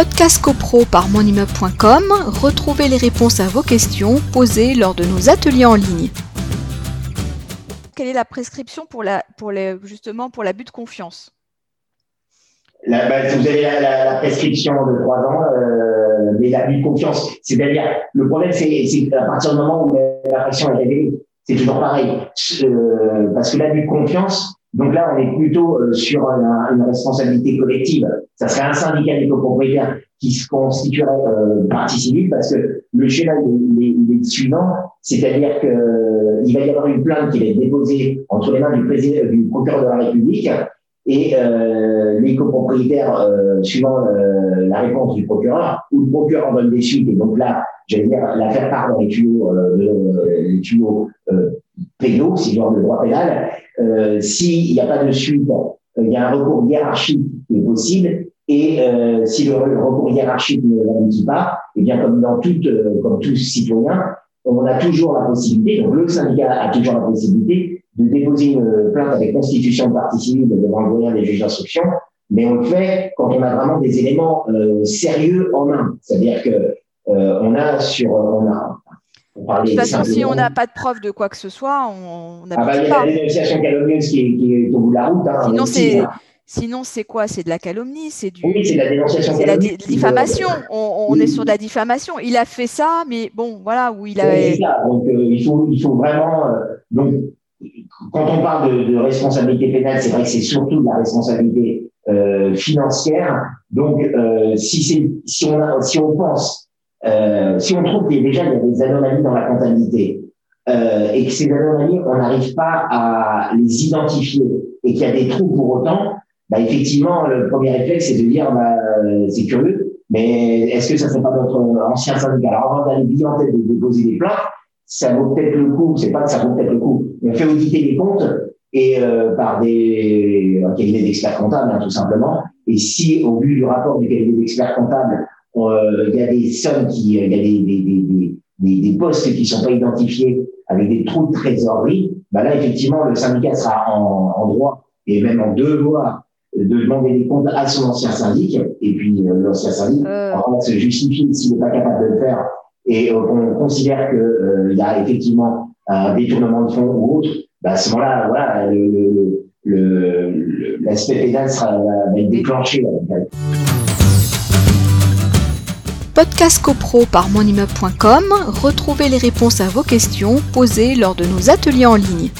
Podcast CoPro par monimmeuble.com, retrouvez les réponses à vos questions posées lors de nos ateliers en ligne. Quelle est la prescription pour, la, pour les, justement pour l'abus de confiance? Bah, vous avez la, prescription de 3 ans, euh, mais l'abus de confiance, c'est-à-dire, le problème, c'est à partir du moment où la pression est révélée, c'est toujours pareil. Euh, parce que l'abus de confiance, donc là, on est plutôt euh, sur une, responsabilité collective. Ça serait un syndicat des copropriétaires qui se constituerait euh, partie civile parce que le schéma il est, suivant, c'est-à-dire que euh, il va y avoir une plainte qui va être déposée entre les mains du président, du procureur de la République et euh, les copropriétaires, euh, suivant euh, la réponse du procureur, ou le procureur donne des suites, et donc là, j'allais dire, l'affaire part dans les tuyaux, de, les tuyaux pénaux, si genre de droit pénal. S'il n'y a pas de suite, il y a un recours hiérarchique qui est possible, et si le recours hiérarchique ne l'aboutit pas, et eh bien comme dans toute, comme tout citoyen, on a toujours la possibilité, donc le syndicat a toujours la possibilité de déposer une plainte avec constitution de partie civile devant le doyen des juges d'instruction, mais on le fait quand on a vraiment des éléments euh, sérieux en main. C'est-à-dire que euh, on a sur, on a, de toute façon, si on n'a pas de preuve de quoi que ce soit, on n'a ah bah, Il y a la dénonciation calomnieuse qui est, qui est, au bout de la route. Hein, sinon, c'est, sinon, c'est quoi? C'est de la calomnie c'est du, Oui, c'est de la dénonciation C'est la diffamation. On, on est sur de la diffamation. Il a fait ça, mais bon, voilà, où il a. Donc, euh, il, faut, il faut vraiment. donc, quand on parle de, de responsabilité pénale, c'est vrai que c'est surtout de la responsabilité euh, financière. Donc, euh, si, on pense, euh, si on trouve qu'il y a déjà des anomalies dans la comptabilité et que ces anomalies, on n'arrive pas à les identifier et qu'il y a des trous pour autant, bah, effectivement, le premier réflexe, c'est de dire, bah, c'est curieux, mais est-ce que ça ne fait pas notre ancien syndicat? Alors, avant d'aller bien en tête de déposer des plaintes, ça vaut peut-être le coup, c'est pas que ça vaut peut-être le coup, on fait auditer les comptes et euh, par des un cabinet d'experts comptables, hein, tout simplement. Et si, au vu du rapport du cabinet d'experts comptables, euh, il y a des sommes qui, il y a des, des, des, des, des postes qui sont pas identifiés avec des trous de trésorerie, bah là, effectivement, le syndicat sera en, en droit et même en devoir de demander des comptes à son ancien syndic, et puis euh, l'ancien syndic euh... se justifie s'il n'est pas capable de le faire. Et on considère qu'il euh, y a effectivement un détournement de fonds ou autre, bah, à ce moment-là, voilà, l'aspect le, pénal sera, déclenché. Podcast CoPro par monimmeuble.com, retrouvez les réponses à vos questions posées lors de nos ateliers en ligne.